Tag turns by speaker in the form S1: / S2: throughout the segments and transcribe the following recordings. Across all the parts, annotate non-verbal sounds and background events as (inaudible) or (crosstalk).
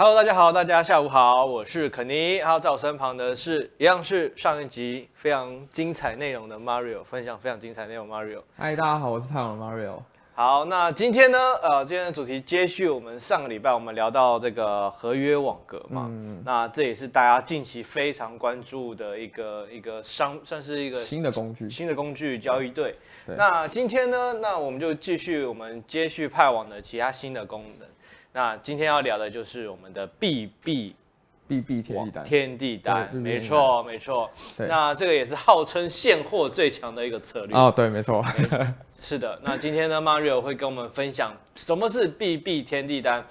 S1: Hello，大家好，大家下午好，我是肯尼。还有在我身旁的是一样是上一集非常精彩内容的 Mario，分享非常精彩内容 Mario。
S2: 嗨，大家好，我是派网的 Mario。
S1: 好，那今天呢，呃，今天的主题接续我们上个礼拜我们聊到这个合约网格嘛，嗯，那这也是大家近期非常关注的一个一个商，算是一个
S2: 新的工具，
S1: 新的工具交易对。那今天呢，那我们就继续我们接续派网的其他新的功能。那今天要聊的就是我们的 BB
S2: BB 天地单，
S1: 天地单，没错没错。那这个也是号称现货最强的一个策略。
S2: 哦，对，没错。(laughs)
S1: 是的。那今天呢，Mario 会跟我们分享什么是 BB 天地单，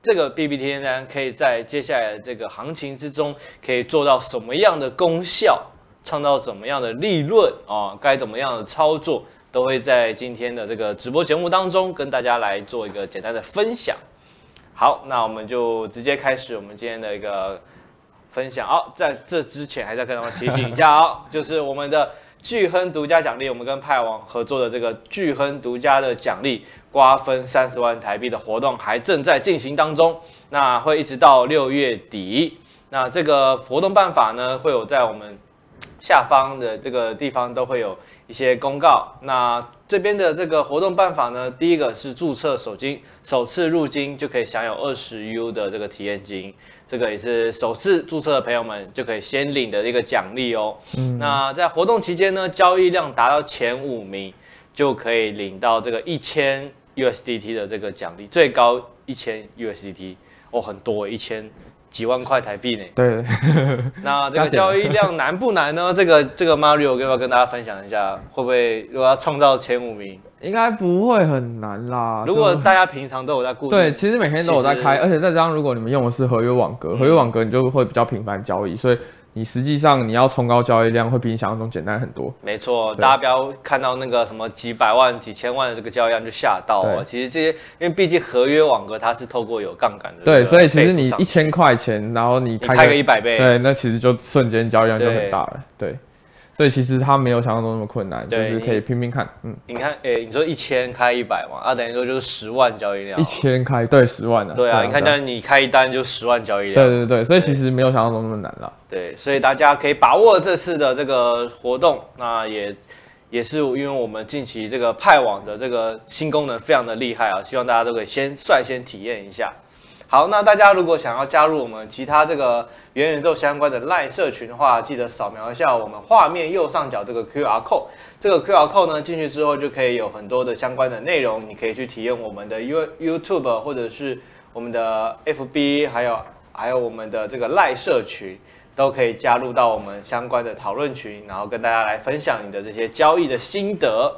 S1: 这个 BB 天地单可以在接下来的这个行情之中可以做到什么样的功效，创造什么样的利润啊？该怎么样的操作，都会在今天的这个直播节目当中跟大家来做一个简单的分享。好，那我们就直接开始我们今天的一个分享。哦，在这之前还是要跟他们提醒一下哦，(laughs) 就是我们的巨亨独家奖励，我们跟派网合作的这个巨亨独家的奖励瓜分三十万台币的活动还正在进行当中，那会一直到六月底。那这个活动办法呢，会有在我们下方的这个地方都会有一些公告。那这边的这个活动办法呢，第一个是注册首金，首次入金就可以享有二十 U 的这个体验金，这个也是首次注册的朋友们就可以先领的一个奖励哦。嗯。那在活动期间呢，交易量达到前五名就可以领到这个一千 USDT 的这个奖励，最高一千 USDT 哦，很多一千。几万块台币呢？
S2: 对，(laughs)
S1: 那这个交易量难不难呢？这个这个 Mario 要不要跟大家分享一下？会不会如果要创造前五名，
S2: 应该不会很难啦。
S1: 如果大家平常都有在顾，
S2: 对，其实每天都有在开，而且再加上如果你们用的是合约网格，合约网格你就会比较频繁交易，所以。你实际上你要冲高交易量会比你想象中简单很多。
S1: 没错，大家不要看到那个什么几百万、几千万的这个交易量就吓到了。其实这些，因为毕竟合约网格它是透过有杠杆的。
S2: 对，所以其实你一千块钱，然后你开个，
S1: 你开个一百倍，
S2: 对，那其实就瞬间交易量就很大了。对。对所以其实它没有想象中那么困难，就是可以拼拼看。嗯，
S1: 你看，诶、欸，你说一千开一百嘛，啊，等于说就是十万交易量。
S2: 一千开对十万的。
S1: 对啊，你看，但你开一单就十万交易量。
S2: 对对对，所以其实没有想象中那么难了。
S1: 对，所以大家可以把握这次的这个活动，那也也是因为我们近期这个派网的这个新功能非常的厉害啊，希望大家都可以先率先体验一下。好，那大家如果想要加入我们其他这个元宇宙相关的 LINE 社群的话，记得扫描一下我们画面右上角这个 QR code。这个 QR code 呢，进去之后就可以有很多的相关的内容，你可以去体验我们的 You YouTube 或者是我们的 FB，还有还有我们的这个 LINE 社群，都可以加入到我们相关的讨论群，然后跟大家来分享你的这些交易的心得。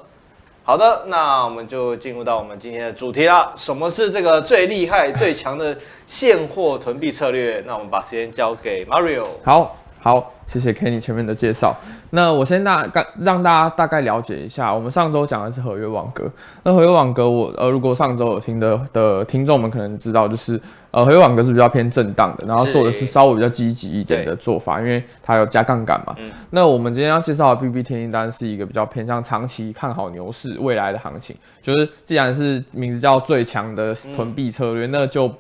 S1: 好的，那我们就进入到我们今天的主题啦。什么是这个最厉害、最强的现货囤币策略？那我们把时间交给 Mario。
S2: 好。好，谢谢 Kenny 前面的介绍。那我先大概让大家大概了解一下，我们上周讲的是合约网格。那合约网格我，我呃，如果上周有听的的听众们可能知道，就是呃，合约网格是比较偏震荡的，然后做的是稍微比较积极一点的做法，因为它有加杠杆嘛。嗯。那我们今天要介绍的 BB 天地单是一个比较偏向长期看好牛市未来的行情，就是既然是名字叫最强的囤币策略，嗯、那就。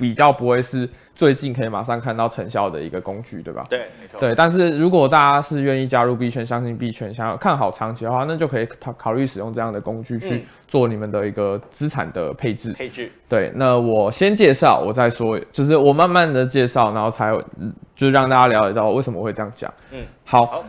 S2: 比较不会是最近可以马上看到成效的一个工具，对吧？
S1: 对，没错。
S2: 对，但是如果大家是愿意加入币圈，相信币圈，想要看好长期的话，那就可以考考虑使用这样的工具去做你们的一个资产的配置。配置。对，那我先介绍，我再说，就是我慢慢的介绍，然后才就让大家了解到为什么我会这样讲。嗯，好。好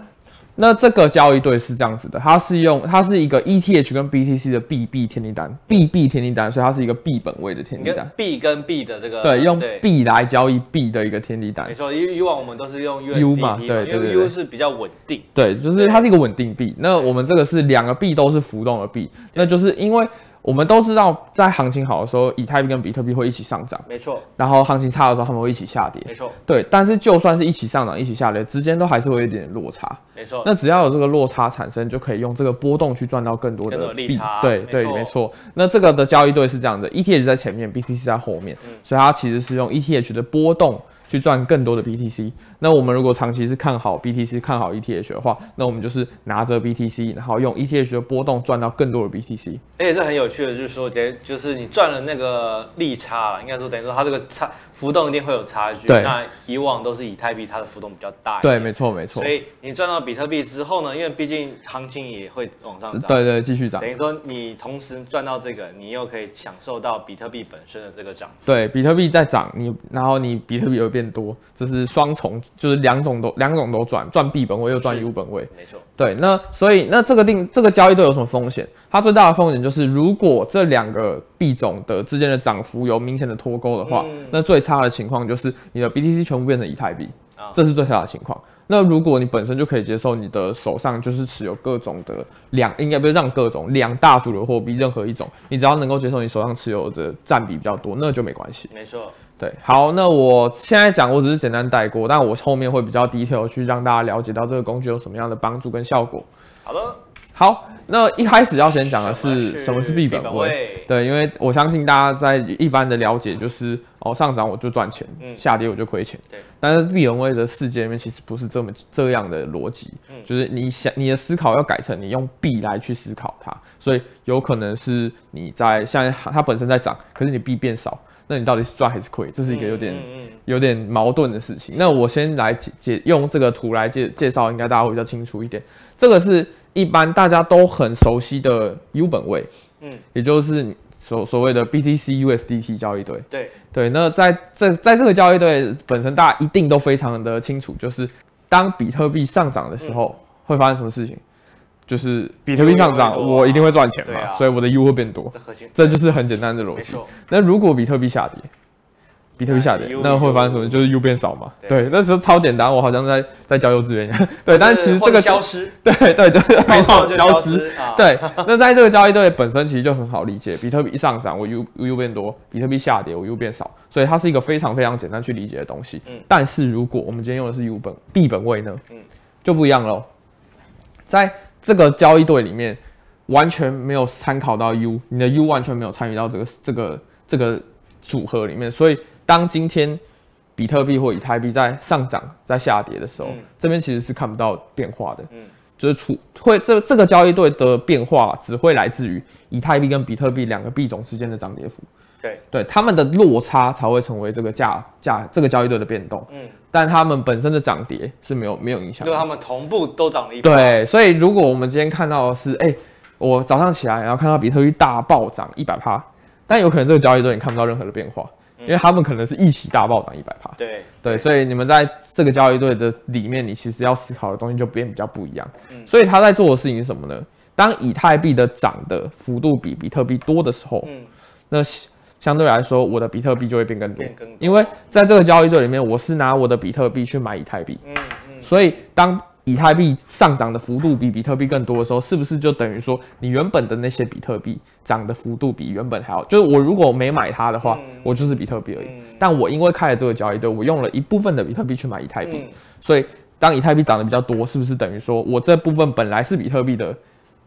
S2: 那这个交易对是这样子的，它是用它是一个 ETH 跟 BTC 的 BB 天地单，BB 天地单，所以它是一个 B 本位的天地单。
S1: ，B 跟 B 的这个
S2: 对，用 B 来交易 B 的一个天地单。
S1: 没错，以以往我们都是用 U 嘛，对对对，U 是比较稳定。
S2: 对，就是它是一个稳定币。那我们这个是两个币都是浮动的币，那就是因为。我们都知道，在行情好的时候，以太币跟比特币会一起上涨，
S1: 没错。
S2: 然后行情差的时候，他们会一起下跌，
S1: 没错。对，
S2: 但是就算是一起上涨、一起下跌，之间都还是会有一点点落差，
S1: 没错。
S2: 那只要有这个落差产生，就可以用这个波动去赚到更多的利差，对对，没错。那这个的交易对是这样的，ETH 在前面，BTC 在后面，所以它其实是用 ETH 的波动去赚更多的 BTC。那我们如果长期是看好 BTC、看好 ETH 的话，那我们就是拿着 BTC，然后用 ETH 的波动赚到更多的 BTC。
S1: 而且这很有趣的，就是说，就是你赚了那个利差了，应该说等于说它这个差浮动一定会有差距。
S2: 对。
S1: 那以往都是以太币，它的浮动比较大。
S2: 对，没错没错。
S1: 所以你赚到比特币之后呢，因为毕竟行情也会往上涨。
S2: 对对，继续涨。
S1: 等于说你同时赚到这个，你又可以享受到比特币本身的这个涨幅。
S2: 对，比特币在涨，你然后你比特币又变多，这是双重，就是两种都两种都赚，赚币本位又赚 U 本位。
S1: 没错。
S2: 对，那所以那这个定这个交易都有什么风险？它最大的风险就是，如果这两个币种的之间的涨幅有明显的脱钩的话，嗯、那最差的情况就是你的 BTC 全部变成以太币，啊、这是最差的情况。那如果你本身就可以接受，你的手上就是持有各种的两，应该不是让各种两大主流货币任何一种，你只要能够接受你手上持有的占比比较多，那就没关系。
S1: 没错。
S2: 对，好，那我现在讲，我只是简单带过，但我后面会比较 detail 去让大家了解到这个工具有什么样的帮助跟效果。
S1: 好的，
S2: 好，那一开始要先讲的是什么是币本位？对，因为我相信大家在一般的了解就是哦，上涨我就赚钱，嗯、下跌我就亏钱。对，但是币本位的世界里面其实不是这么这样的逻辑，嗯、就是你想你的思考要改成你用币来去思考它，所以有可能是你在像它本身在涨，可是你币变少。那你到底是赚还是亏？这是一个有点有点矛盾的事情。那我先来解解用这个图来介介绍，应该大家会比较清楚一点。这个是一般大家都很熟悉的 U 本位，嗯，也就是所所谓的 BTC USDT 交易对。
S1: 对。
S2: 对，那在这在这个交易对本身，大家一定都非常的清楚，就是当比特币上涨的时候，会发生什么事情？就是比特币上涨，我一定会赚钱嘛，啊、所以我的 U 会变多，这，这就是很简单的逻辑。那如果比特币下跌，比特币下跌，那会发生什么？就是 U 变少嘛。对，那时候超简单，我好像在在教幼稚园一样。(laughs) 对，但是其实这个
S1: 消失，(laughs)
S2: 对对就是 (laughs) 没错，消失。对，那在这个交易对本身其实就很好理解，比特币一上涨，我 U U 变多；比特币下跌，我 U 变少，所以它是一个非常非常简单去理解的东西。嗯，但是如果我们今天用的是 U 本币本位呢？嗯，就不一样喽，在。这个交易对里面完全没有参考到 U，你的 U 完全没有参与到这个这个这个组合里面，所以当今天比特币或以太币在上涨、在下跌的时候，嗯、这边其实是看不到变化的，嗯，就是出会这这个交易对的变化只会来自于以太币跟比特币两个币种之间的涨跌幅。对对，他们的落差才会成为这个价价这个交易对的变动。嗯，但他们本身的涨跌是没有没有影响的。
S1: 就他们同步都涨了一。
S2: 对，所以如果我们今天看到的是，哎，我早上起来然后看到比特币大暴涨一百趴，但有可能这个交易对你看不到任何的变化，因为他们可能是一起大暴涨一百趴。
S1: 对
S2: 对，所以你们在这个交易对的里面，你其实要思考的东西就变比较不一样。嗯，所以他在做的事情是什么呢？当以太币的涨的幅度比比特币多的时候，嗯，那。相对来说，我的比特币就会变更多，因为在这个交易对里面，我是拿我的比特币去买以太币，嗯嗯，所以当以太币上涨的幅度比比特币更多的时候，是不是就等于说你原本的那些比特币涨的幅度比原本还要？就是我如果没买它的话，我就是比特币而已，但我因为开了这个交易对，我用了一部分的比特币去买以太币，所以当以太币涨得比较多，是不是等于说我这部分本来是比特币的？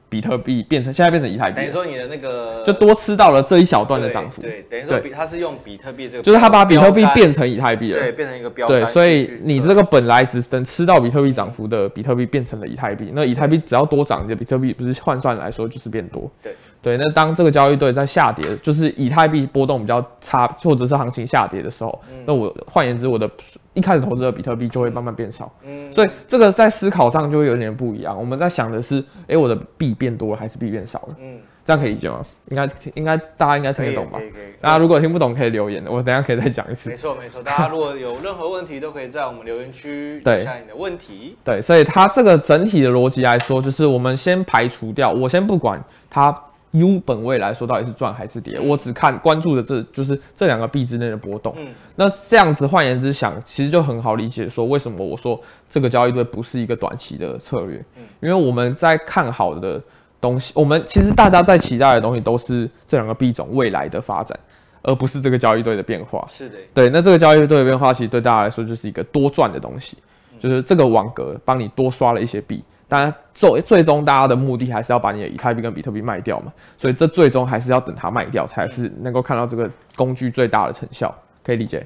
S2: 比特币变成现在变成以太币，
S1: 等于说你的那个
S2: 就多吃到了这一小段的涨幅。
S1: 对，等于说比它是用比特币这个，
S2: 就是它把比特币变成以太币了，
S1: 对，变成一个标。
S2: 对，所以你这个本来只能吃到比特币涨幅的比特币变成了以太币，那以太币只要多涨，你的比特币不是换算来说就是变多。对。对，那当这个交易对在下跌，就是以太币波动比较差，或者是行情下跌的时候，嗯、那我换言之，我的一开始投资的比特币就会慢慢变少。嗯，所以这个在思考上就会有点不一样。我们在想的是，哎，我的币变多了还是币变少了？嗯，这样可以理解吗？应该应该大家应该听得懂吧？大家如果听不懂可以留言，我等下可以再讲一次。
S1: 没错没错，大家如果有任何问题都可以在我们留言区 (laughs) 留下你的问
S2: 题。对，所以它这个整体的逻辑来说，就是我们先排除掉，我先不管它。U 本位来说，到底是赚还是跌？我只看关注的这就是这两个币之内的波动。嗯，那这样子换言之想，其实就很好理解，说为什么我说这个交易对不是一个短期的策略？嗯，因为我们在看好的东西，我们其实大家在期待的东西都是这两个币种未来的发展，而不是这个交易对的变化。
S1: 是的，
S2: 对。那这个交易对的变化，其实对大家来说就是一个多赚的东西，就是这个网格帮你多刷了一些币。当然，最最终大家的目的还是要把你的以太币跟比特币卖掉嘛，所以这最终还是要等它卖掉，才是能够看到这个工具最大的成效，可以理解。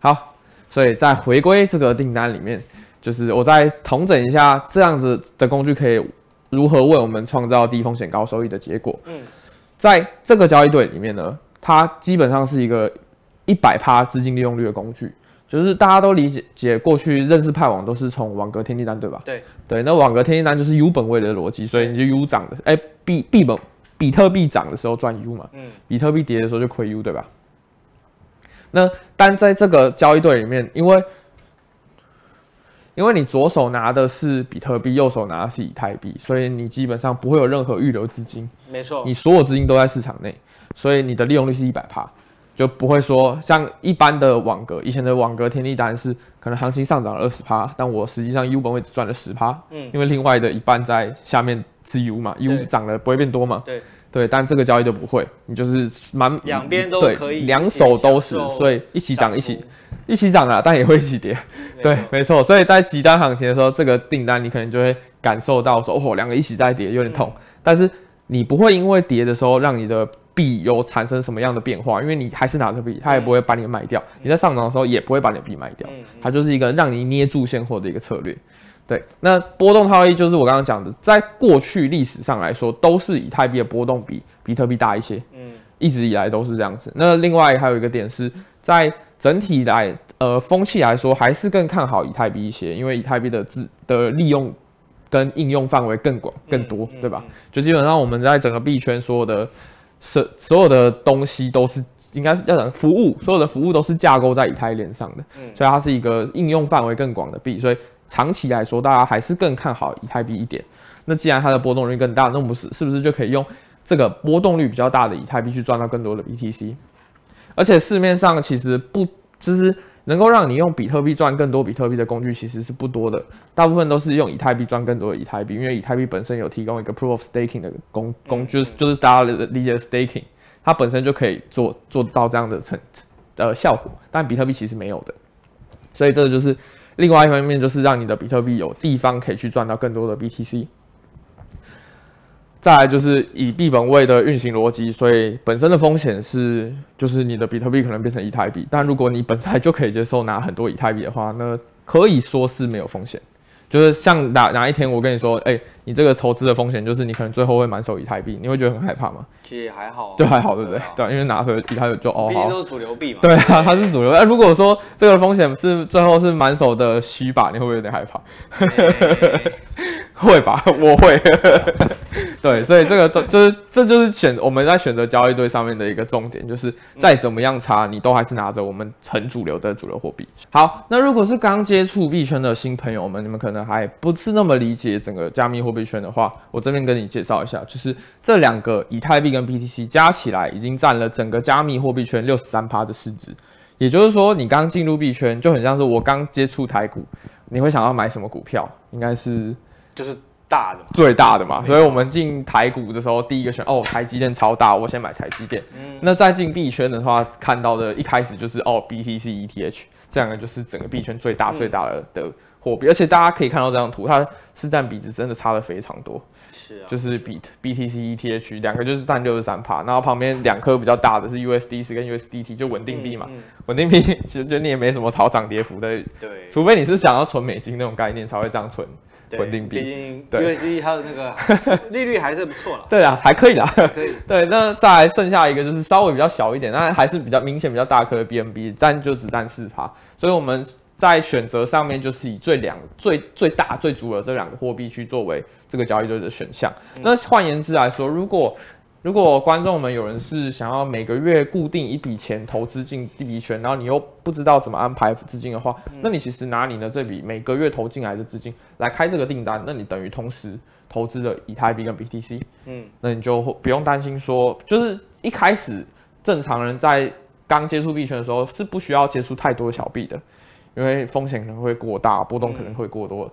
S2: 好，所以再回归这个订单里面，就是我再统整一下这样子的工具可以如何为我们创造低风险高收益的结果。嗯，在这个交易对里面呢，它基本上是一个一百趴资金利用率的工具。就是大家都理解解过去认识派网都是从网格天地单对吧？
S1: 对
S2: 对，那网格天地单就是 U 本位的逻辑，所以你就 U 涨的，哎币币本比特币涨的时候赚 U 嘛，嗯，比特币跌的时候就亏 U 对吧？那但在这个交易对里面，因为因为你左手拿的是比特币，右手拿的是以太币，所以你基本上不会有任何预留资金，
S1: 没错，
S2: 你所有资金都在市场内，所以你的利用率是一百趴。就不会说像一般的网格，以前的网格天地单是可能行情上涨了二十趴，但我实际上 U 本位只赚了十趴，嗯，因为另外的一半在下面是 U 嘛，U 涨了不会变多嘛，
S1: 对。
S2: 对，但这个交易就不会，你就是蛮
S1: 两边都可以，
S2: 两手都是，所以一起涨一起一起涨啊，但也会一起跌，对，没错，所以在急单行情的时候，这个订单你可能就会感受到说，哦，两个一起在跌，有点痛，但是你不会因为跌的时候让你的。币有产生什么样的变化？因为你还是拿着币，它也不会把你卖掉。你在上涨的时候也不会把你的币卖掉，它就是一个让你捏住现货的一个策略。对，那波动套利就是我刚刚讲的，在过去历史上来说，都是以太币的波动比比特币大一些。嗯，一直以来都是这样子。那另外还有一个点是在整体来呃风气来说，还是更看好以太币一些，因为以太币的自的利用跟应用范围更广更多，对吧？就基本上我们在整个币圈所有的。所所有的东西都是应该是要讲服务，所有的服务都是架构在以太链上的，嗯，所以它是一个应用范围更广的币，所以长期来说，大家还是更看好以太币一点。那既然它的波动率更大，那我们是是不是就可以用这个波动率比较大的以太币去赚到更多的 BTC？而且市面上其实不就是。能够让你用比特币赚更多比特币的工具其实是不多的，大部分都是用以太币赚更多的以太币，因为以太币本身有提供一个 proof of staking 的工工具，就是大家理解的 staking，它本身就可以做做到这样的成呃效果，但比特币其实没有的，所以这个就是另外一方面，就是让你的比特币有地方可以去赚到更多的 BTC。再来就是以币本位的运行逻辑，所以本身的风险是，就是你的比特币可能变成以太币。但如果你本来就可以接受拿很多以太币的话，那可以说是没有风险。就是像哪哪一天我跟你说，哎、欸，你这个投资的风险就是你可能最后会满手以太币，你会觉得很害怕吗？
S1: 其实也还好，
S2: 就还好，对不对？对，因为拿着以太币就哦，
S1: 毕竟都是主流币嘛。
S2: 对啊，它是主流。那如果说这个风险是最后是满手的虚把，你会不会有点害怕？欸、会吧，(laughs) 我会。(laughs) 对，所以这个都就是这就是选我们在选择交易对上面的一个重点，就是再怎么样差，你都还是拿着我们很主流的主流货币。好，那如果是刚接触币圈的新朋友们，你们可能还不是那么理解整个加密货币圈的话，我这边跟你介绍一下，就是这两个以太币跟 BTC 加起来已经占了整个加密货币圈六十三趴的市值。也就是说，你刚进入币圈就很像是我刚接触台股，你会想要买什么股票？应该是
S1: 就是大的
S2: 最大的嘛。所以我们进台股的时候，第一个选哦，台积电超大，我先买台积电。嗯。那再进币圈的话，看到的一开始就是哦，BTC、ETH 这两个就是整个币圈最大最大的的。货币，而且大家可以看到这张图，它市占比值真的差的非常多。是啊，就是比 BTC、ETH 两个就是占六十三趴，然后旁边两颗比较大的是 USDC 跟 USDT，就稳定币嘛。稳、嗯嗯、定币其实就你也没什么炒涨跌幅的，对，除非你是想要存美金那种概念才会这样存稳定币。毕
S1: 竟 USDT 它的那个 (laughs) 利率还是不错了。
S2: 对啊，还可以啦。
S1: 可以。(laughs)
S2: 对，那再来剩下一个就是稍微比较小一点，但还是比较明显比较大颗的 BNB，但就只占四趴，所以我们。在选择上面，就是以最两最最大最足的这两个货币去作为这个交易对的选项。嗯、那换言之来说，如果如果观众们有人是想要每个月固定一笔钱投资进币圈，然后你又不知道怎么安排资金的话，嗯、那你其实拿你的这笔每个月投进来的资金来开这个订单，那你等于同时投资了以太币跟 BTC。嗯，那你就不用担心说，就是一开始正常人在刚接触币圈的时候是不需要接触太多小币的。因为风险可能会过大，波动可能会过多，嗯、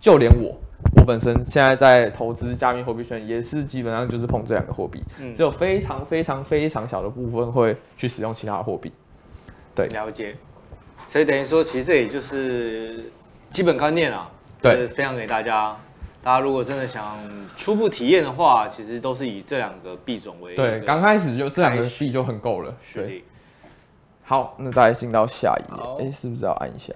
S2: 就连我，我本身现在在投资加密货币圈，也是基本上就是碰这两个货币，嗯、只有非常非常非常小的部分会去使用其他的货币。对，
S1: 了解。所以等于说，其实这也就是基本观念啊，
S2: 对，
S1: 就是分享给大家。大家如果真的想初步体验的话，其实都是以这两个币种为。
S2: 对，刚开始就这两个币就很够了。
S1: 对。
S2: 好，那再进到下一页，哎、欸，是不是要按一下？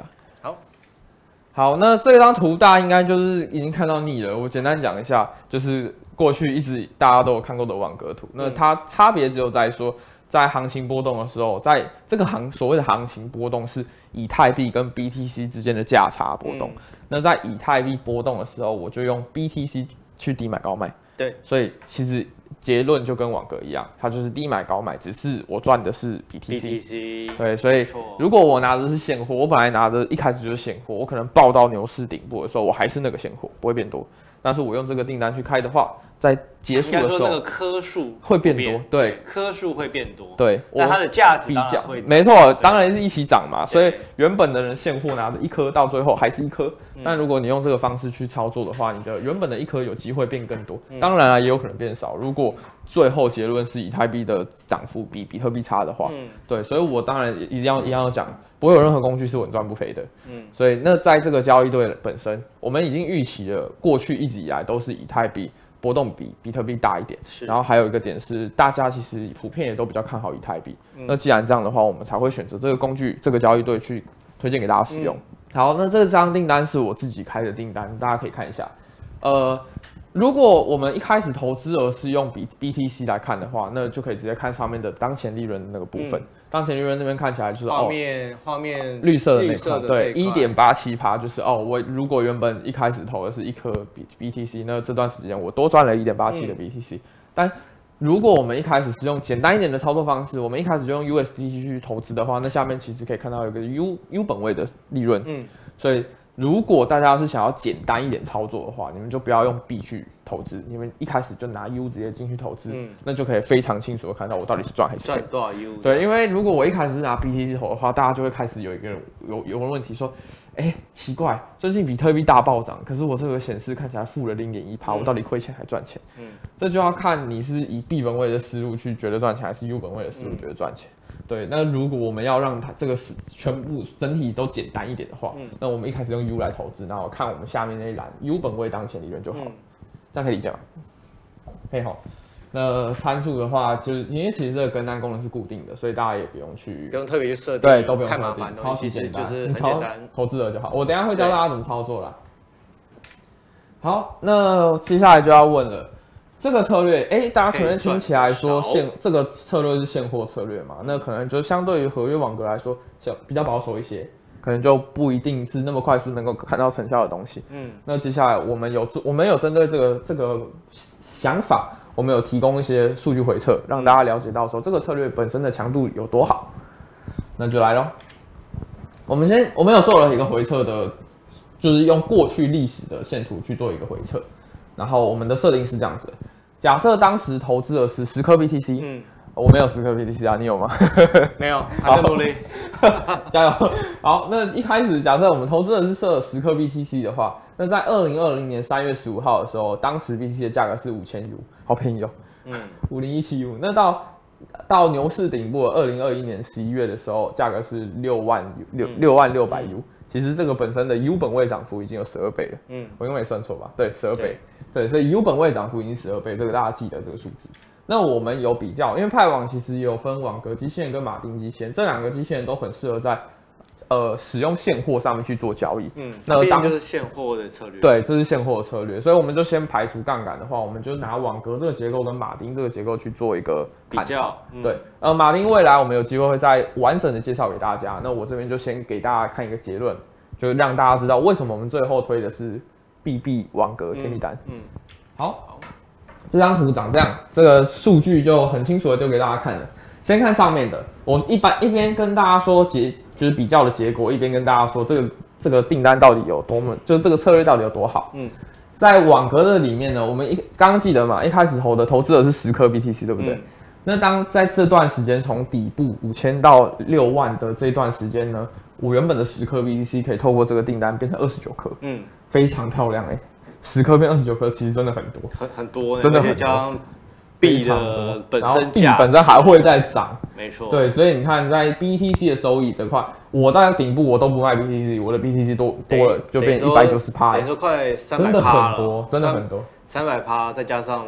S1: 好，
S2: 那这张图大家应该就是已经看到腻了。我简单讲一下，就是过去一直大家都有看过的网格图。那它差别只有在说，在行情波动的时候，在这个行所谓的行情波动是以太币跟 BTC 之间的价差波动。嗯、那在以太币波动的时候，我就用 BTC 去低买高卖。
S1: 对，
S2: 所以其实结论就跟网格一样，它就是低买高买，只是我赚的是 BTC。
S1: BTC。
S2: 对，所以如果我拿的是现货，我本来拿的一开始就是现货，我可能报到牛市顶部的时候，我还是那个现货，不会变多。但是我用这个订单去开的话，在结束的时候，
S1: 那个颗数
S2: 会变多，对，
S1: 颗数会变多，
S2: 对，
S1: 那它的价值比较会，
S2: 没错，当然是一起涨嘛。所以原本的人现货拿着一颗，到最后还是一颗。但如果你用这个方式去操作的话，你的原本的一颗有机会变更多，当然啊，也有可能变少。如果最后结论是以太币的涨幅比比特币差的话，对，所以我当然一定要一定要讲，不会有任何工具是稳赚不赔的。嗯，所以那在这个交易对本身，我们已经预期了，过去一直以来都是以太币。波动比比特币大一点，是。然后还有一个点是，大家其实普遍也都比较看好以太币。嗯、那既然这样的话，我们才会选择这个工具、这个交易对去推荐给大家使用。嗯、好，那这张订单是我自己开的订单，大家可以看一下。呃，如果我们一开始投资额是用比 BTC 来看的话，那就可以直接看上面的当前利润的那个部分。嗯当前利润那边看起来就是
S1: 画面画面
S2: 绿色的那块，对，一点八七趴就是哦，我如果原本一开始投的是一颗 B BTC，那这段时间我多赚了一点八七的 BTC。但如果我们一开始是用简单一点的操作方式，我们一开始就用 USDT 去投资的话，那下面其实可以看到有个 U U 本位的利润，嗯，所以。如果大家是想要简单一点操作的话，你们就不要用币去投资，你们一开始就拿 U 直接进去投资，嗯，那就可以非常清楚的看到我到底是赚还是赔。
S1: 赚多少 U？
S2: 对，因为如果我一开始是拿 BTC 投的话，大家就会开始有一个人有有个问题说，哎、欸，奇怪，最近比特币大暴涨，可是我这个显示看起来负了零点一趴，我到底亏钱还赚钱？嗯，这就要看你是以币本位的思路去觉得赚钱，还是 U 本位的思路觉得赚钱。嗯对，那如果我们要让它这个是全部整体都简单一点的话，嗯，那我们一开始用 U 来投资，然后看我们下面那一栏 U 本位当前利润就好，嗯，这样可以理解吗？可以好。那参数的话，就是因为其实这个跟单功能是固定的，所以大家也不用去
S1: 不用特别去设定，
S2: 对，都不用设定，
S1: 太麻烦，
S2: 超级简单，
S1: 就是很简单，
S2: 投资额就好。我等一下会教大家怎么操作啦。好，那接下来就要问了。这个策略，哎，大家首先听起来说现这个策略是现货策略嘛？那可能就相对于合约网格来说，就比较保守一些，可能就不一定是那么快速能够看到成效的东西。嗯，那接下来我们有做，我们有针对这个这个想法，我们有提供一些数据回测，让大家了解到说这个策略本身的强度有多好。那就来咯，我们先，我们有做了一个回测的，就是用过去历史的线图去做一个回测。然后我们的设定是这样子：假设当时投资的是十颗 BTC，嗯，我没有十颗 BTC 啊，你有吗？(laughs)
S1: 没有，(laughs) 还在努力，(laughs)
S2: 加油！好，那一开始假设我们投资的是设十颗 BTC 的话，那在二零二零年三月十五号的时候，当时 BTC 的价格是五千 U，好便宜哦，嗯，五零一七 U。那到到牛市顶部二零二一年十一月的时候，价格是六万六六万六百 U。其实这个本身的 U 本位涨幅已经有十二倍了，嗯，我应该没算错吧？对，十二倍，对，所以 U 本位涨幅已经十二倍，这个大家记得这个数字。那我们有比较，因为派网其实也有分网格基线跟马丁基线，这两个基线都很适合在。呃，使用现货上面去做交易，嗯，
S1: 那当就是现货的策略，
S2: 对，这是现货的策略，所以我们就先排除杠杆的话，我们就拿网格这个结构跟马丁这个结构去做一个比较，嗯、对，呃，马丁未来我们有机会会再完整的介绍给大家，那我这边就先给大家看一个结论，就是让大家知道为什么我们最后推的是 BB 网格天地单，嗯，嗯好，好这张图长这样，这个数据就很清楚的丢给大家看了，先看上面的，我一般一边跟大家说结。就是比较的结果，一边跟大家说这个这个订单到底有多么，就是这个策略到底有多好。嗯，在网格的里面呢，我们一刚刚记得嘛，一开始投的投资的是十颗 BTC，对不对？嗯、那当在这段时间从底部五千到六万的这段时间呢，我原本的十颗 BTC 可以透过这个订单变成二十九颗，嗯，非常漂亮哎、欸，十颗变二十九颗，其实真的很多，
S1: 很很多、欸，
S2: 真的很多。
S1: 币的本身
S2: 币本身还会再涨，
S1: 没错，
S2: 对，所以你看，在 BTC 的收益的话，我在顶部我都不卖 BTC，我的 BTC 多多了就变一百九十趴，
S1: 等于说快三百趴了，
S2: 真的很多，真的很多，
S1: 三百趴再加上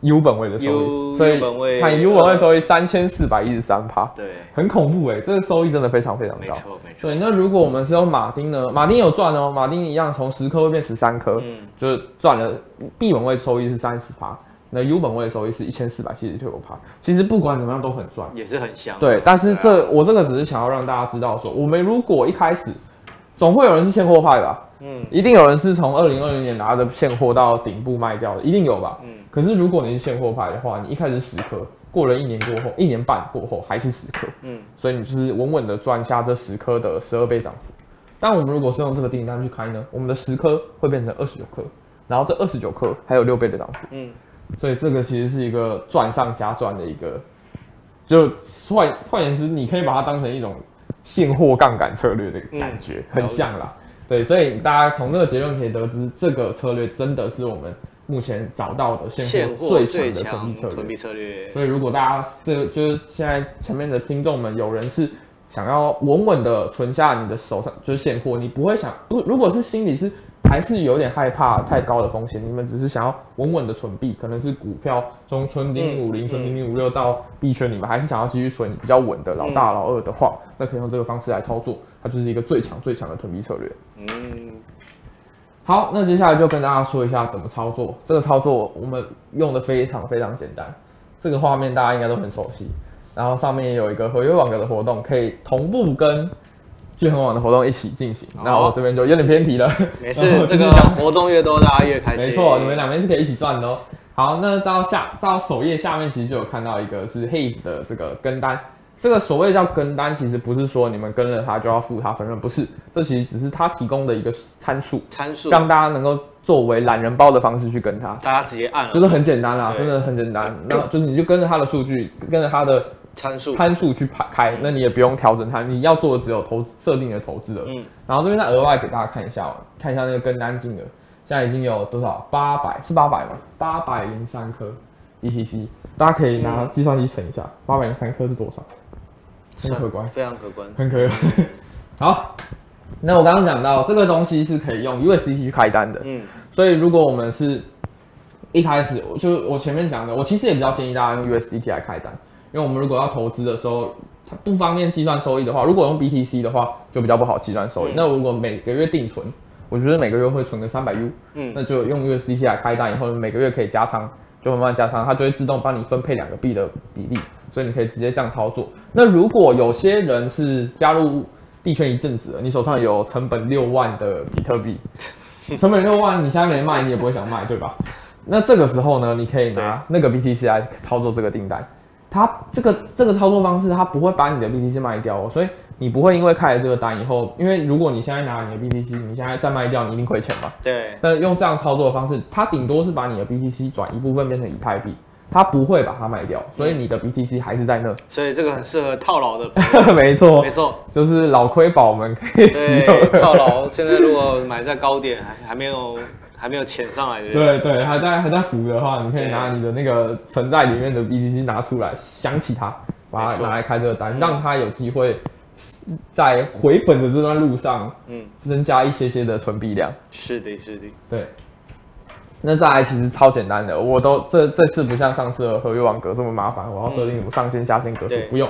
S2: U 本位的收益所以看 U 本位收益三千四百一十三趴，
S1: 对，
S2: 很恐怖哎，这个收益真的非常非常高，没错
S1: 没错。
S2: 对，那如果我们是用马丁呢？马丁有赚哦，马丁一样从十颗会变十三颗，嗯，就是赚了 B 本位收益是三十趴，那 U 本位收益是一千四百七十六趴。其实不管怎么样都很赚，
S1: 也是很香。
S2: 对，但是这、啊、我这个只是想要让大家知道说，我们如果一开始总会有人是现货派吧。嗯，一定有人是从二零二零年拿着现货到顶部卖掉的，一定有吧？嗯，可是如果你是现货派的话，你一开始十颗，过了一年过后，一年半过后还是十颗，嗯，所以你就是稳稳的赚下这十颗的十二倍涨幅。但我们如果是用这个订单去开呢，我们的十颗会变成二十九颗，然后这二十九颗还有六倍的涨幅，嗯，所以这个其实是一个赚上加赚的一个，就换换言之，你可以把它当成一种现货杠杆策略的感觉，嗯、很像啦。对，所以大家从这个结论可以得知，这个策略真的是我们目前找到的现货最纯的囤币策略。所以如果大家这个就是现在前面的听众们有人是想要稳稳的存下你的手上就是现货，你不会想，不如果是心里是还是有点害怕太高的风险，你们只是想要稳稳的存币，可能是股票从存零零五零、存零零五六到币圈，你们还是想要继续存比较稳的老大老二的话，那可以用这个方式来操作。它就是一个最强最强的囤币策略。嗯，好，那接下来就跟大家说一下怎么操作。这个操作我们用的非常非常简单，这个画面大家应该都很熟悉。然后上面也有一个合约网格的活动，可以同步跟巨亨网的活动一起进行。那我这边就有点偏题了。
S1: 没事，(laughs) 这个活动越多，大家越开心。
S2: 没错，你们两边是可以一起赚的哦。好，那到下到首页下面，其实就有看到一个是 Hays 的这个跟单。这个所谓叫跟单，其实不是说你们跟了他就要付他分润，不是，这其实只是他提供的一个参数，
S1: 参数
S2: 让大家能够作为懒人包的方式去跟他，
S1: 大家直接按，
S2: 就是很简单啦，真的很简单。那就是你就跟着他的数据，跟着他的
S1: 参数
S2: 参数去排开，那你也不用调整它，你要做的只有投设定的投资额。嗯，然后这边再额外给大家看一下，看一下那个跟单金额，现在已经有多少？八百是八百吗？八百零三颗 ETC，大家可以拿计算机乘一下，八百零三颗是多少？很可观，
S1: 非常可观，
S2: 很可观。(laughs) 好，那我刚刚讲到这个东西是可以用 USDT 去开单的，嗯，所以如果我们是一开始就我前面讲的，我其实也比较建议大家用 USDT 来开单，因为我们如果要投资的时候，它不方便计算收益的话，如果用 BTC 的话就比较不好计算收益。嗯、那如果每个月定存，我觉得每个月会存个三百 U，嗯，那就用 USDT 来开单以后，每个月可以加仓，就慢慢加仓，它就会自动帮你分配两个币的比例。所以你可以直接这样操作。那如果有些人是加入币圈一阵子了，你手上有成本六万的比特币，成本六万，你现在没卖，你也不会想卖，对吧？那这个时候呢，你可以拿那个 BTC 来操作这个订单。它这个这个操作方式，它不会把你的 BTC 卖掉哦，所以你不会因为开了这个单以后，因为如果你现在拿你的 BTC，你现在再卖掉，你一定亏钱嘛。
S1: 对。
S2: 那用这样操作的方式，它顶多是把你的 BTC 转一部分变成以太币。他不会把它卖掉，所以你的 BTC 还是在那。
S1: 所以这个很适合套牢的。(laughs)
S2: 没错，
S1: 没错，
S2: 就是老亏宝们可以使用
S1: 套牢。现在如果买在高点，还还没有还没有潜上来的。
S2: 对对，还在还在浮的话，你可以拿你的那个存在里面的 BTC 拿出来，想起它，把它拿来开这个单，让它有机会在回本的这段路上，嗯，增加一些些的存币量。
S1: 是的，是的，
S2: 对。那再来其实超简单的，我都这这次不像上次的合约网格这么麻烦，我要设定什么上限、下限格数，不用，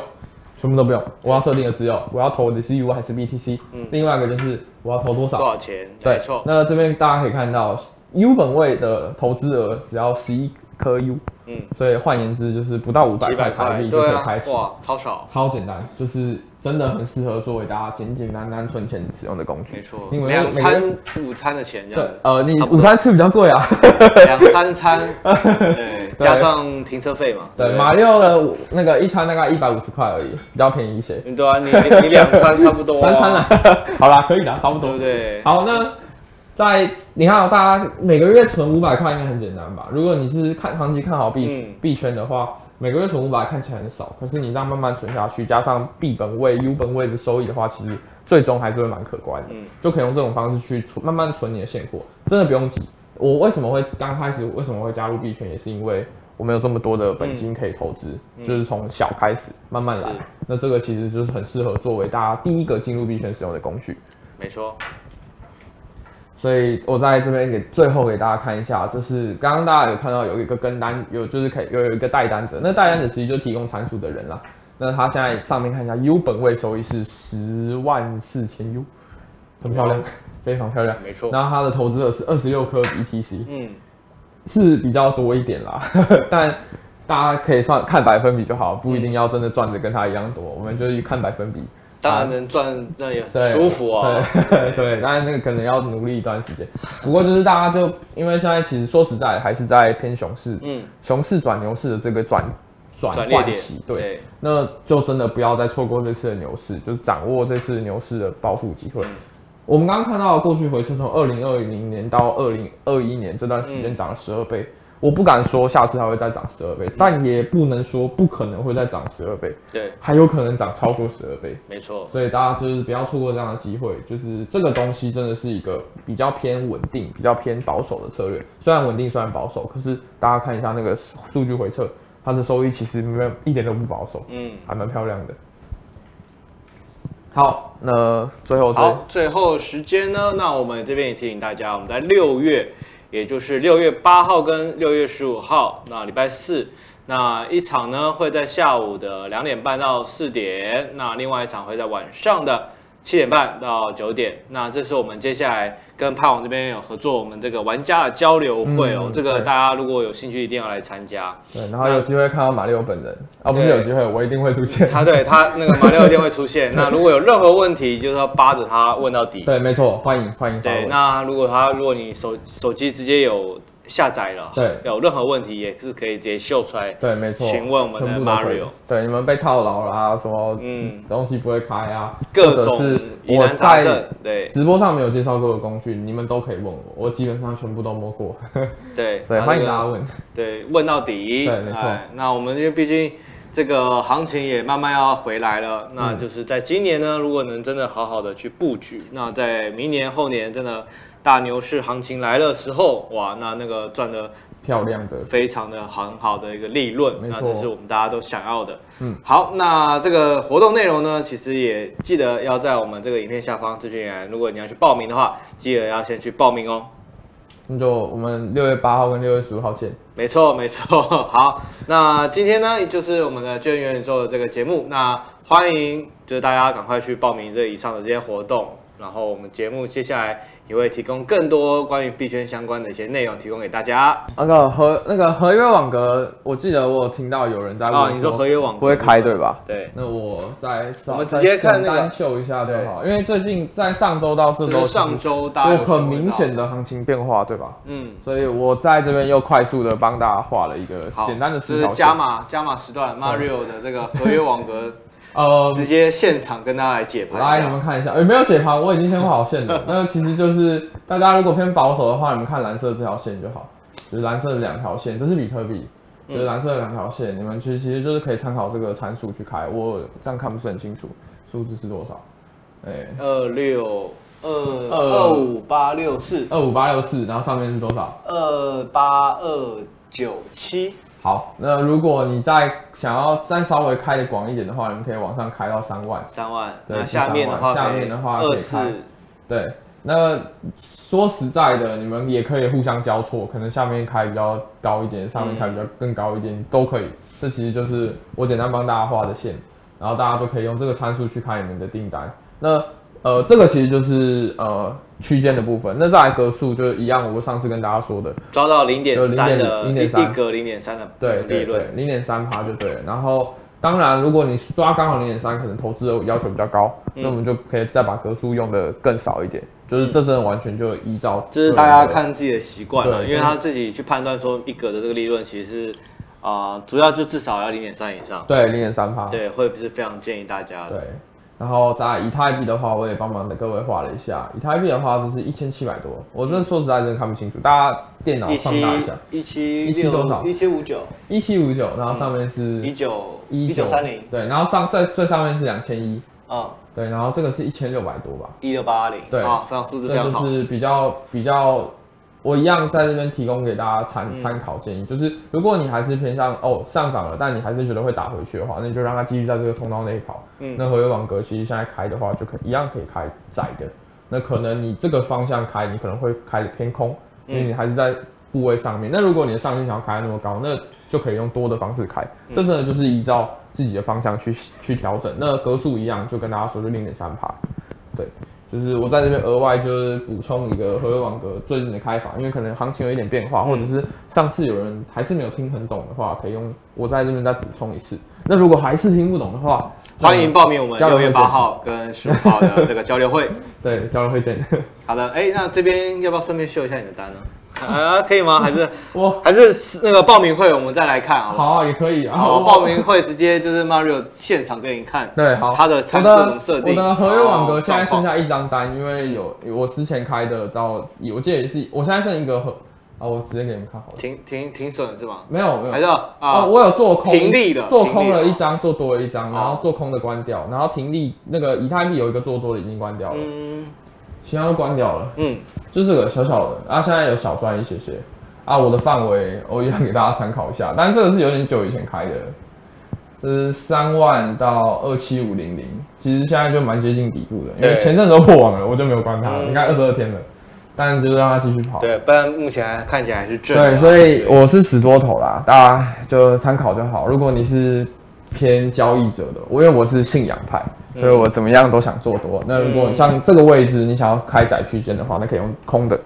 S2: 全部都不用。我要设定的只有我要投的是 U 还是 BTC，嗯，另外一个就是我要投多少，
S1: 多少钱，
S2: 对，没错。那这边大家可以看到 U 本位的投资额只要十一颗 U，嗯，所以换言之就是不到五百块台币就可以开始，
S1: 哇，超少，
S2: 超简单，就是。真的很适合作为大家简简单单存钱使用的工具。
S1: 没错，因为两餐午餐的钱这样。对，
S2: 呃，你午餐吃比较贵啊。(laughs)
S1: 两三餐，(laughs) 对，加上停车费嘛。
S2: 对，马六的那个一餐大概一百五十块而已，比较便宜一些。
S1: 对啊，你你两餐差不多。(laughs)
S2: 三餐了，好啦，可以啦，差不多。
S1: 对不对？
S2: 好，那在你看，大家每个月存五百块应该很简单吧？如果你是看长期看好币币圈的话。每个月存五百看起来很少，可是你这样慢慢存下去，加上币本位、U 本位的收益的话，其实最终还是会蛮可观的。嗯，就可以用这种方式去存，慢慢存你的现货，真的不用急。我为什么会刚开始为什么会加入币圈，也是因为我没有这么多的本金可以投资，嗯、就是从小开始慢慢来。那这个其实就是很适合作为大家第一个进入币圈使用的工具。
S1: 没错。
S2: 所以我在这边给最后给大家看一下，这是刚刚大家有看到有一个跟单，有就是可以有有一个带单者，那带单者其实就提供参数的人啦。那他现在上面看一下，U 本位收益是十万四千 U，很漂亮，非常漂亮，
S1: 没错。
S2: 然后他的投资额是二十六颗 BTC，嗯，是比较多一点啦，(laughs) 但大家可以算看百分比就好，不一定要真的赚的跟他一样多，我们就看百分比。
S1: 当然能赚，那也很舒服啊。
S2: 对 (laughs) 对，当然那个可能要努力一段时间。不过就是大家就因为现在其实说实在还是在偏熊市，嗯，熊市转牛市的这个转转换期，对，对那就真的不要再错过这次的牛市，就是掌握这次牛市的暴富机会。嗯、我们刚刚看到的过去回撤从二零二零年到二零二一年这段时间涨了十二倍。嗯我不敢说下次它会再涨十二倍，但也不能说不可能会再涨十二倍。
S1: 对，
S2: 还有可能涨超过十二倍。
S1: 没错。
S2: 所以大家就是不要错过这样的机会，就是这个东西真的是一个比较偏稳定、比较偏保守的策略。虽然稳定，虽然保守，可是大家看一下那个数据回撤，它的收益其实没有一点都不保守，嗯，还蛮漂亮的。好，那最后
S1: 好，最后时间呢？那我们这边也提醒大家，我们在六月。也就是六月八号跟六月十五号，那礼拜四，那一场呢会在下午的两点半到四点，那另外一场会在晚上的七点半到九点，那这是我们接下来跟派网这边有合作，我们这个玩家的交流会哦，嗯、这个大家如果有兴趣，一定要来参加。
S2: 对，然后有机会看到马里奥本人，啊，不是有机会，我一定会出现。
S1: 他对他那个马里奥一定会出现。(laughs) 那如果有任何问题，就是要扒着他问到底。
S2: 对，没错，欢迎欢迎。
S1: 对，那如果他如果你手手机直接有。下载了，对，有任何问题也是可以直接秀出来，
S2: 对，没错，
S1: 询问我们的 Mario，
S2: 对，你们被套牢了啊，什么，嗯，东西不会开啊，
S1: 各种是我在对。
S2: 直播上没有介绍过的工具，你们都可以问我，我基本上全部都摸过，(laughs)
S1: 对，(laughs)
S2: 所以欢迎大家问，
S1: 对，问到底，
S2: 对，没错。
S1: 那我们因为毕竟这个行情也慢慢要回来了，那就是在今年呢，如果能真的好好的去布局，那在明年后年真的。大牛市行情来的时候，哇，那那个赚的
S2: 漂亮的，
S1: 非常的很好的一个利润，那这是我们大家都想要的。嗯，好，那这个活动内容呢，其实也记得要在我们这个影片下方咨询员，如果你要去报名的话，记得要先去报名哦。
S2: 那就我们六月八号跟六月十五号见。
S1: 没错，没错。好，那今天呢，就是我们的巨亨元宇宙的这个节目，那欢迎就是大家赶快去报名这以上的这些活动，然后我们节目接下来。也会提供更多关于币圈相关的一些内容，提供给大家。
S2: 那个合那个合约网格，我记得我有听到有人在问说，
S1: 你说合约网格
S2: 不会开对吧？
S1: 对。
S2: 那我再
S1: 我们直接看那个
S2: 秀一下就好，因为最近在上周到这周，
S1: 上周
S2: 有很明显的行情变化，对吧？嗯。所以我在这边又快速的帮大家画了一个简单的思考。
S1: 加码加码时段，Mario 的这个合约网格。呃，直接现场跟大家来解盘，
S2: 来你们看一下，有没有解盘？我已经先画好线了。(laughs) 那其实就是大家如果偏保守的话，你们看蓝色这条线就好，就是蓝色的两条线，这是比特币，就是蓝色的两条线，你们其实其实就是可以参考这个参数去开。我这样看不是很清楚，数字是多少？哎，
S1: 二六二二五八六四，
S2: 二五八六四，然后上面是多少？
S1: 二八二九七。
S2: 好，那如果你再想要再稍微开的广一点的话，你们可以往上开到三万。
S1: 三万，对，那下面的话，
S2: 下面的话可以开。对，那说实在的，你们也可以互相交错，可能下面开比较高一点，上面开比较更高一点，嗯、都可以。这其实就是我简单帮大家画的线，然后大家都可以用这个参数去开你们的订单。那呃，这个其实就是呃。区间的部分，那再来格数就是一样，我上次跟大家说的，
S1: 抓到零点三的零点三一格零点三的
S2: 对利润，零点三趴就对了。然后当然，如果你抓刚好零点三，可能投资的要求比较高，嗯、那我们就可以再把格数用的更少一点，就是这真的完全就依照，
S1: 就是大家看自己的习惯了，因为他自己去判断说一格的这个利润其实是啊、呃，主要就至少要零点三以上，
S2: 对，零点三趴，
S1: 对，会不是非常建议大家的。
S2: 对。然后在以太币的话，我也帮忙的各位画了一下。以太币的话，就是一千七百多。我真的说实在，真的看不清楚。大家电脑放大一下，
S1: 一七
S2: 一七多少？
S1: 一七五九，
S2: 一七五九。然后上面是
S1: 一九一九三零。
S2: 对，然后上在最上面是两千一。嗯，对，然后这个是一千六百多吧？
S1: 一六八零。
S2: 对，
S1: 啊，非常数字非常好。
S2: 就是比较比较。我一样在这边提供给大家参参考建议，就是如果你还是偏向哦上涨了，但你还是觉得会打回去的话，那你就让它继续在这个通道内跑。嗯，那合约网格其实现在开的话，就可以一样可以开窄的，那可能你这个方向开，你可能会开的偏空，因为你还是在部位上面。那如果你的上限想要开那么高，那就可以用多的方式开。这真的就是依照自己的方向去去调整。那格数一样，就跟大家说，就零点三趴，对。就是我在这边额外就是补充一个合约网格最近的开法，因为可能行情有一点变化，或者是上次有人还是没有听很懂的话，可以用我在这边再补充一次。那如果还是听不懂的话，
S1: 欢迎报名我们六月八号跟十五号的这 (laughs) 个交流会。
S2: 对，交流会见。(laughs)
S1: 好的，哎、欸，那这边要不要顺便秀一下你的单呢？啊，可以吗？(laughs) 还是我还是那个报名会，我们再来看啊。
S2: 好啊，也可以啊。
S1: 我，报名会直接就是 Mario 现场给你看。
S2: 对，好。
S1: 他的参数怎么设定？
S2: 我的合约网格现在剩下一张单，因为有我之前开的到，我记得也是，我现在剩一个合啊，我直接给你们看好了。
S1: 停停停损是吗？
S2: 没有没有，
S1: 还是啊，
S2: 我有做空
S1: 停利的，
S2: 做空了一张，做多了一张，然后做空的关掉，然后停利那个以太币有一个做多的已经关掉了，嗯，其他都关掉了，嗯，就这个小小的，啊，现在有小赚一些些。啊，我的范围我一样给大家参考一下，但这个是有点久以前开的，这是三万到二七五零零，其实现在就蛮接近底部的，因为前阵子都破网了，我就没有关它了，应该二十二天了，但就是让它继续跑。
S1: 对，不然目前看起来还是正。
S2: 对，所以我是死多头啦，大家就参考就好。如果你是偏交易者的，因为我是信仰派，所以我怎么样都想做多。那如果像这个位置你想要开窄区间的话，那可以用空的。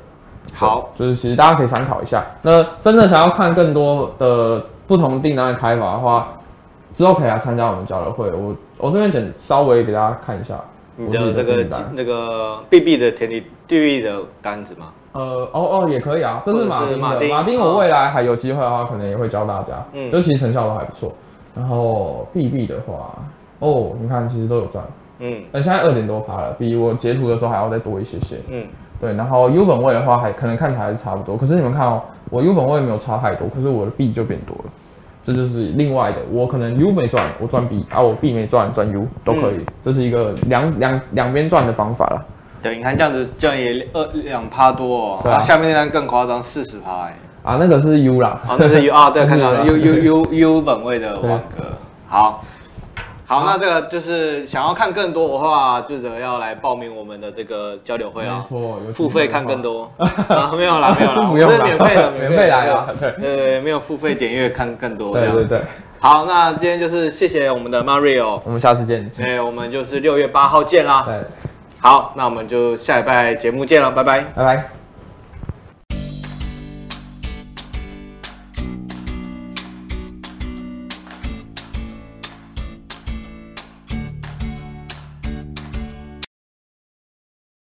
S1: 好，
S2: 就是其实大家可以参考一下。那真的想要看更多的不同订单的开法的话，之后可以来参加我们交流会。我我这边简稍微给大家看一下
S1: 你的这个那个 BB 的田地 BB 的单子吗？
S2: 呃，哦哦，也可以啊。这是马丁的马丁，马丁我未来还有机会的话，可能也会教大家。嗯，就其实成效都还不错。然后 BB 的话，哦，你看其实都有赚。嗯，那现在二点多趴了，比我截图的时候还要再多一些些。嗯。对，然后 U 本位的话，还可能看起来还是差不多。可是你们看哦，我 U 本位没有差太多，可是我的币就变多了。这就是另外的，我可能 U 没赚，我赚币啊；我币没赚，赚 U 都可以。嗯、这是一个两两两边赚的方法了。
S1: 对，你看这样子，这样也二两趴多哦。对啊，下面那张更夸张，四十趴哎。
S2: 啊，那个是 U 啦。
S1: 哦，那是 U 啊，对，(laughs) 看到 U U U U 本位的网格。好。好，那这个就是想要看更多的话，就得要来报名我们的这个交流会啊。付费看更多。没有啦，没有啦，不 (laughs) 是 (laughs) 免费的，免费来啊。对对，没有付费点阅看更多。
S2: 对对对。
S1: 好，那今天就是谢谢我们的 Mario，
S2: 我们下次见。
S1: 哎，我们就是六月八号见啦。对。好，那我们就下礼拜节目见了，拜拜。
S2: 拜拜。